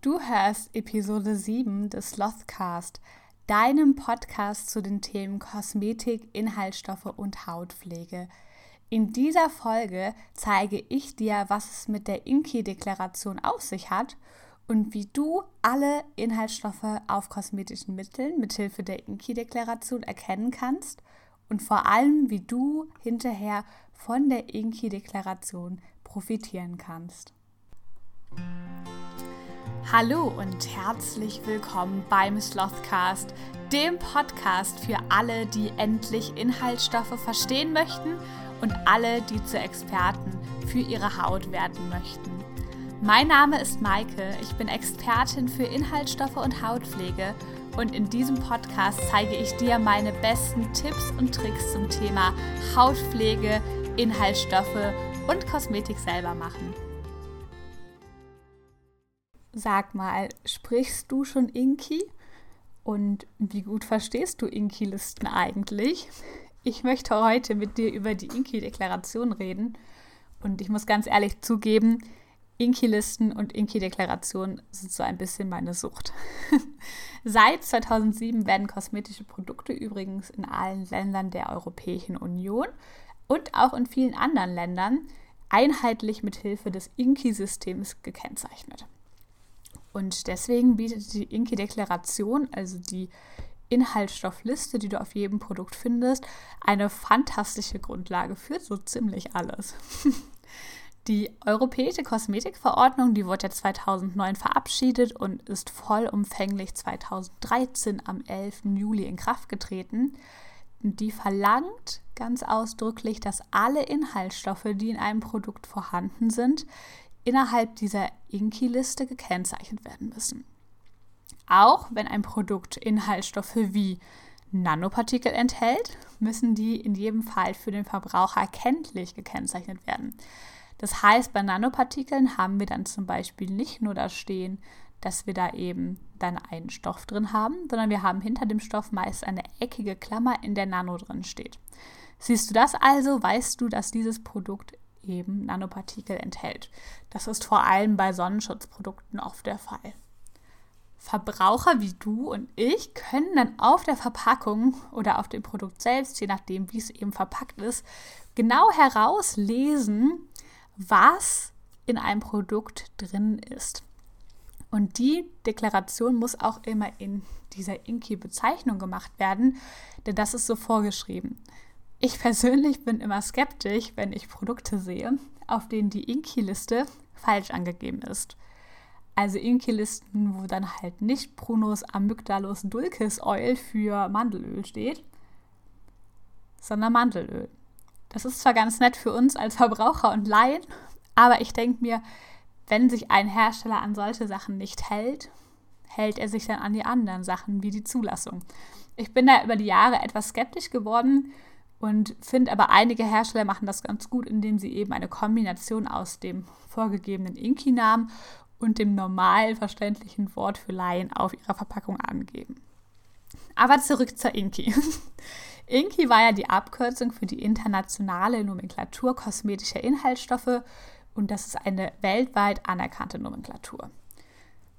Du hörst Episode 7 des Slothcast, deinem Podcast zu den Themen Kosmetik, Inhaltsstoffe und Hautpflege. In dieser Folge zeige ich dir, was es mit der Inki-Deklaration auf sich hat und wie du alle Inhaltsstoffe auf kosmetischen Mitteln mithilfe der Inki-Deklaration erkennen kannst und vor allem, wie du hinterher von der Inki-Deklaration profitieren kannst. Hallo und herzlich willkommen beim Slothcast, dem Podcast für alle, die endlich Inhaltsstoffe verstehen möchten und alle, die zu Experten für ihre Haut werden möchten. Mein Name ist Maike, ich bin Expertin für Inhaltsstoffe und Hautpflege und in diesem Podcast zeige ich dir meine besten Tipps und Tricks zum Thema Hautpflege, Inhaltsstoffe und Kosmetik selber machen. Sag mal, sprichst du schon Inki? Und wie gut verstehst du Inki-Listen eigentlich? Ich möchte heute mit dir über die Inki-Deklaration reden. Und ich muss ganz ehrlich zugeben, Inki-Listen und Inki-Deklarationen sind so ein bisschen meine Sucht. Seit 2007 werden kosmetische Produkte übrigens in allen Ländern der Europäischen Union und auch in vielen anderen Ländern einheitlich mit Hilfe des Inki-Systems gekennzeichnet. Und deswegen bietet die Inki-Deklaration, also die Inhaltsstoffliste, die du auf jedem Produkt findest, eine fantastische Grundlage für so ziemlich alles. Die Europäische Kosmetikverordnung, die wurde ja 2009 verabschiedet und ist vollumfänglich 2013 am 11. Juli in Kraft getreten. Die verlangt ganz ausdrücklich, dass alle Inhaltsstoffe, die in einem Produkt vorhanden sind, innerhalb dieser Inki-Liste gekennzeichnet werden müssen. Auch wenn ein Produkt Inhaltsstoffe wie Nanopartikel enthält, müssen die in jedem Fall für den Verbraucher kenntlich gekennzeichnet werden. Das heißt, bei Nanopartikeln haben wir dann zum Beispiel nicht nur das stehen, dass wir da eben dann einen Stoff drin haben, sondern wir haben hinter dem Stoff meist eine eckige Klammer, in der Nano drin steht. Siehst du das also, weißt du, dass dieses Produkt eben Nanopartikel enthält. Das ist vor allem bei Sonnenschutzprodukten oft der Fall. Verbraucher wie du und ich können dann auf der Verpackung oder auf dem Produkt selbst, je nachdem, wie es eben verpackt ist, genau herauslesen, was in einem Produkt drin ist. Und die Deklaration muss auch immer in dieser Inki-Bezeichnung gemacht werden, denn das ist so vorgeschrieben. Ich persönlich bin immer skeptisch, wenn ich Produkte sehe, auf denen die Inki-Liste falsch angegeben ist. Also Inki-Listen, wo dann halt nicht Prunus amygdalus dulcis Oil für Mandelöl steht, sondern Mandelöl. Das ist zwar ganz nett für uns als Verbraucher und Laien, aber ich denke mir, wenn sich ein Hersteller an solche Sachen nicht hält, hält er sich dann an die anderen Sachen wie die Zulassung. Ich bin da über die Jahre etwas skeptisch geworden und finde aber, einige Hersteller machen das ganz gut, indem sie eben eine Kombination aus dem vorgegebenen Inki-Namen und dem normal verständlichen Wort für Laien auf ihrer Verpackung angeben. Aber zurück zur Inki. Inki war ja die Abkürzung für die internationale Nomenklatur kosmetischer Inhaltsstoffe und das ist eine weltweit anerkannte Nomenklatur.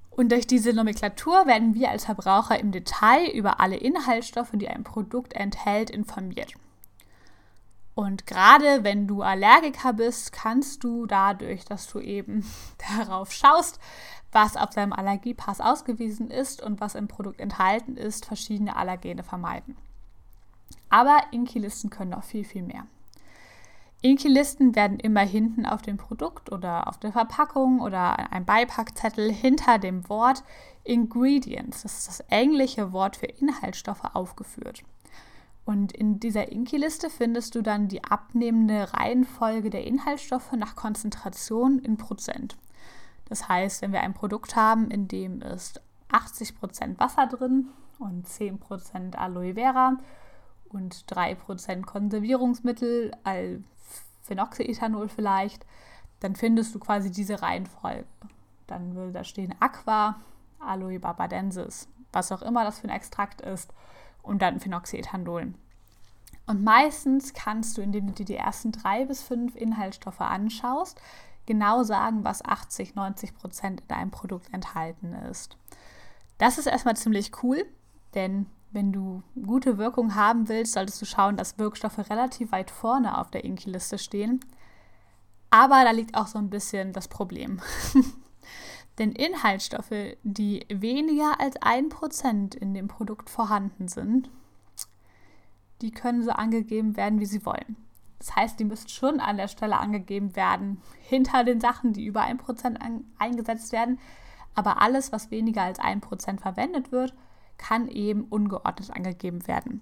Und durch diese Nomenklatur werden wir als Verbraucher im Detail über alle Inhaltsstoffe, die ein Produkt enthält, informiert. Und gerade wenn du Allergiker bist, kannst du dadurch, dass du eben darauf schaust, was auf deinem Allergiepass ausgewiesen ist und was im Produkt enthalten ist, verschiedene Allergene vermeiden. Aber Inki-Listen können noch viel, viel mehr. Inki-Listen werden immer hinten auf dem Produkt oder auf der Verpackung oder ein Beipackzettel hinter dem Wort Ingredients, das ist das englische Wort für Inhaltsstoffe, aufgeführt. Und in dieser Inki-Liste findest du dann die abnehmende Reihenfolge der Inhaltsstoffe nach Konzentration in Prozent. Das heißt, wenn wir ein Produkt haben, in dem ist 80% Wasser drin und 10% Aloe Vera und 3% Konservierungsmittel, Phenoxyethanol vielleicht, dann findest du quasi diese Reihenfolge. Dann würde da stehen Aqua, Aloe barbadensis, was auch immer das für ein Extrakt ist und dann Phenoxyethanol. Und meistens kannst du, indem du dir die ersten drei bis fünf Inhaltsstoffe anschaust, genau sagen, was 80, 90 Prozent in deinem Produkt enthalten ist. Das ist erstmal ziemlich cool, denn wenn du gute Wirkung haben willst, solltest du schauen, dass Wirkstoffe relativ weit vorne auf der Inki-Liste stehen. Aber da liegt auch so ein bisschen das Problem. Denn Inhaltsstoffe, die weniger als ein Prozent in dem Produkt vorhanden sind, die können so angegeben werden, wie sie wollen. Das heißt, die müssen schon an der Stelle angegeben werden, hinter den Sachen, die über ein Prozent eingesetzt werden. Aber alles, was weniger als ein Prozent verwendet wird, kann eben ungeordnet angegeben werden.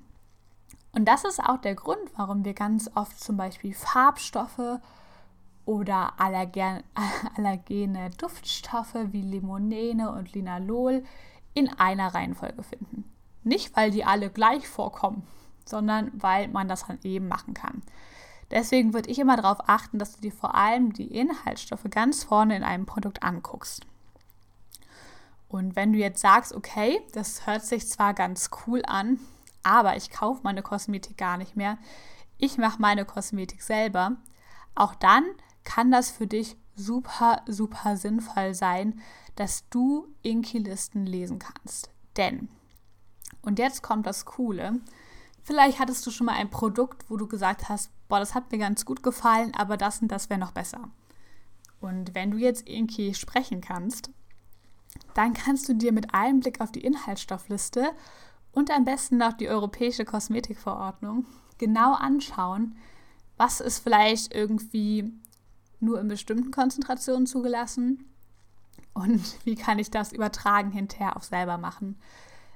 Und das ist auch der Grund, warum wir ganz oft zum Beispiel Farbstoffe oder allergen, allergene Duftstoffe wie Limonene und Linalol in einer Reihenfolge finden. Nicht, weil die alle gleich vorkommen, sondern weil man das dann eben machen kann. Deswegen würde ich immer darauf achten, dass du dir vor allem die Inhaltsstoffe ganz vorne in einem Produkt anguckst. Und wenn du jetzt sagst, okay, das hört sich zwar ganz cool an, aber ich kaufe meine Kosmetik gar nicht mehr, ich mache meine Kosmetik selber, auch dann kann das für dich super, super sinnvoll sein, dass du Inki-Listen lesen kannst. Denn, und jetzt kommt das Coole, vielleicht hattest du schon mal ein Produkt, wo du gesagt hast, boah, das hat mir ganz gut gefallen, aber das und das wäre noch besser. Und wenn du jetzt Inki sprechen kannst, dann kannst du dir mit einem Blick auf die Inhaltsstoffliste und am besten noch die Europäische Kosmetikverordnung genau anschauen, was ist vielleicht irgendwie nur in bestimmten Konzentrationen zugelassen und wie kann ich das übertragen hinterher auch selber machen.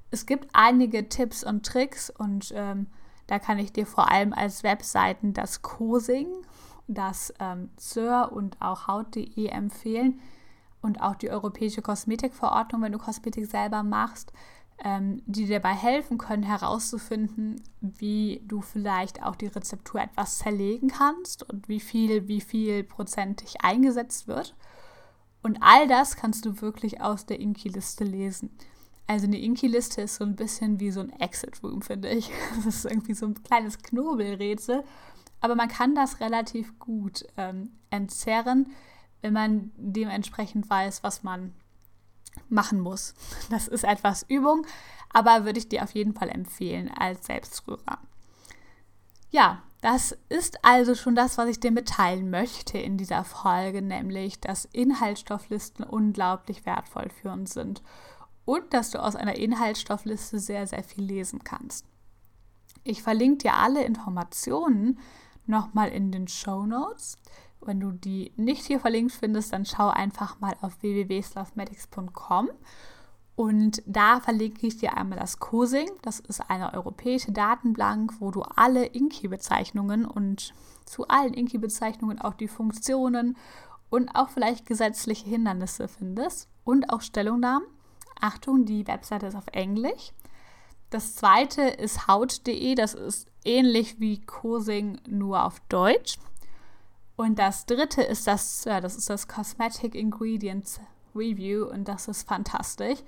Es gibt einige Tipps und Tricks und ähm, da kann ich dir vor allem als Webseiten das Cosing, das ähm, und auch Haut.de empfehlen und auch die Europäische Kosmetikverordnung, wenn du Kosmetik selber machst ähm, die dir dabei helfen können, herauszufinden, wie du vielleicht auch die Rezeptur etwas zerlegen kannst und wie viel, wie viel prozentig eingesetzt wird. Und all das kannst du wirklich aus der Inki-Liste lesen. Also eine Inki-Liste ist so ein bisschen wie so ein Exit-Room, finde ich. Das ist irgendwie so ein kleines Knobelrätsel. Aber man kann das relativ gut ähm, entzerren, wenn man dementsprechend weiß, was man machen muss. Das ist etwas Übung, aber würde ich dir auf jeden Fall empfehlen als Selbstrührer. Ja, das ist also schon das, was ich dir mitteilen möchte in dieser Folge, nämlich, dass Inhaltsstofflisten unglaublich wertvoll für uns sind und dass du aus einer Inhaltsstoffliste sehr, sehr viel lesen kannst. Ich verlinke dir alle Informationen nochmal in den Show Notes. Wenn du die nicht hier verlinkt findest, dann schau einfach mal auf www.slavmedics.com und da verlinke ich dir einmal das COSING. Das ist eine europäische Datenbank, wo du alle Inki-Bezeichnungen und zu allen Inki-Bezeichnungen auch die Funktionen und auch vielleicht gesetzliche Hindernisse findest und auch Stellungnahmen. Achtung, die Webseite ist auf Englisch. Das zweite ist haut.de, das ist ähnlich wie COSING nur auf Deutsch. Und das dritte ist das, ja, das ist das Cosmetic Ingredients Review und das ist fantastisch.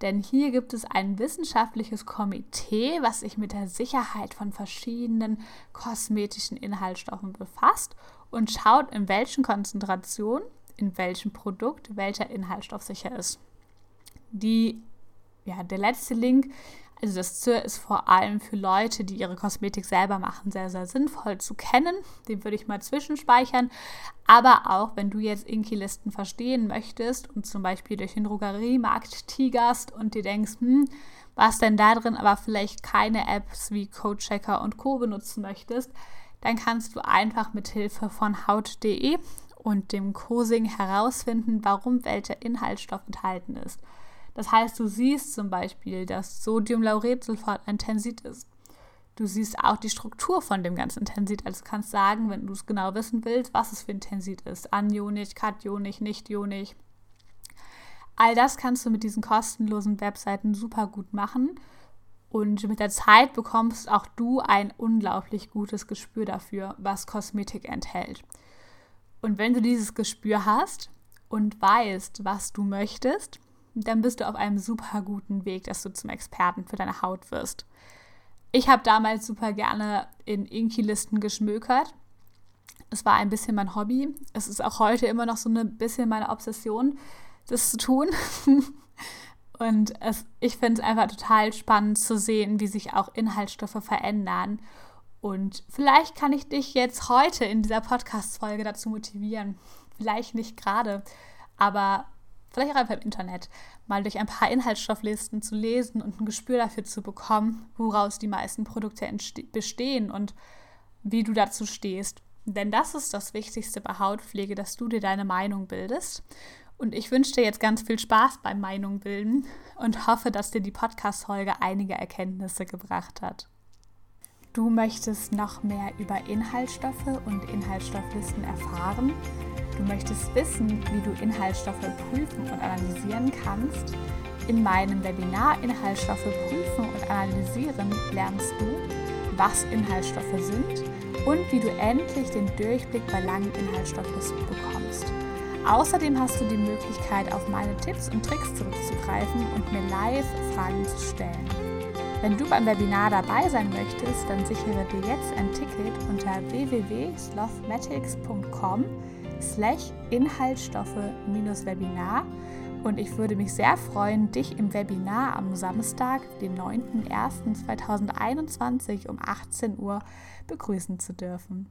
Denn hier gibt es ein wissenschaftliches Komitee, was sich mit der Sicherheit von verschiedenen kosmetischen Inhaltsstoffen befasst und schaut, in welchen Konzentrationen, in welchem Produkt welcher Inhaltsstoff sicher ist. Die, ja, der letzte Link also das ZIR ist vor allem für Leute, die ihre Kosmetik selber machen, sehr, sehr sinnvoll zu kennen. Den würde ich mal zwischenspeichern. Aber auch wenn du jetzt Inki-Listen verstehen möchtest und zum Beispiel durch den Drogeriemarkt tigerst und dir denkst, hm, was denn da drin, aber vielleicht keine Apps wie CodeChecker und Co. benutzen möchtest, dann kannst du einfach mit Hilfe von haut.de und dem Cosing herausfinden, warum welcher Inhaltsstoff enthalten ist. Das heißt, du siehst zum Beispiel, dass Sodiumlauretsulfat ein Tensit ist. Du siehst auch die Struktur von dem ganzen Tensit. Also kannst sagen, wenn du es genau wissen willst, was es für ein Tensit ist. Anionig, kationig, nichtionig. All das kannst du mit diesen kostenlosen Webseiten super gut machen. Und mit der Zeit bekommst auch du ein unglaublich gutes Gespür dafür, was Kosmetik enthält. Und wenn du dieses Gespür hast und weißt, was du möchtest, dann bist du auf einem super guten Weg, dass du zum Experten für deine Haut wirst. Ich habe damals super gerne in Inki-Listen geschmökert, Es war ein bisschen mein Hobby. Es ist auch heute immer noch so ein bisschen meine Obsession, das zu tun. Und es, ich finde es einfach total spannend zu sehen, wie sich auch Inhaltsstoffe verändern. Und vielleicht kann ich dich jetzt heute in dieser Podcast-Folge dazu motivieren. Vielleicht nicht gerade, aber vielleicht auch einfach im Internet, mal durch ein paar Inhaltsstofflisten zu lesen und ein Gespür dafür zu bekommen, woraus die meisten Produkte bestehen und wie du dazu stehst. Denn das ist das Wichtigste bei Hautpflege, dass du dir deine Meinung bildest. Und ich wünsche dir jetzt ganz viel Spaß beim Meinung bilden und hoffe, dass dir die Podcast-Folge einige Erkenntnisse gebracht hat. Du möchtest noch mehr über Inhaltsstoffe und Inhaltsstofflisten erfahren? Du möchtest wissen, wie du Inhaltsstoffe prüfen und analysieren kannst? In meinem Webinar Inhaltsstoffe prüfen und analysieren lernst du, was Inhaltsstoffe sind und wie du endlich den Durchblick bei langen Inhaltsstofflisten bekommst. Außerdem hast du die Möglichkeit, auf meine Tipps und Tricks zurückzugreifen und mir live Fragen zu stellen. Wenn du beim Webinar dabei sein möchtest, dann sichere dir jetzt ein Ticket unter www.slothmatics.com slash Inhaltsstoffe-Webinar und ich würde mich sehr freuen, dich im Webinar am Samstag, den 9.01.2021 um 18 Uhr begrüßen zu dürfen.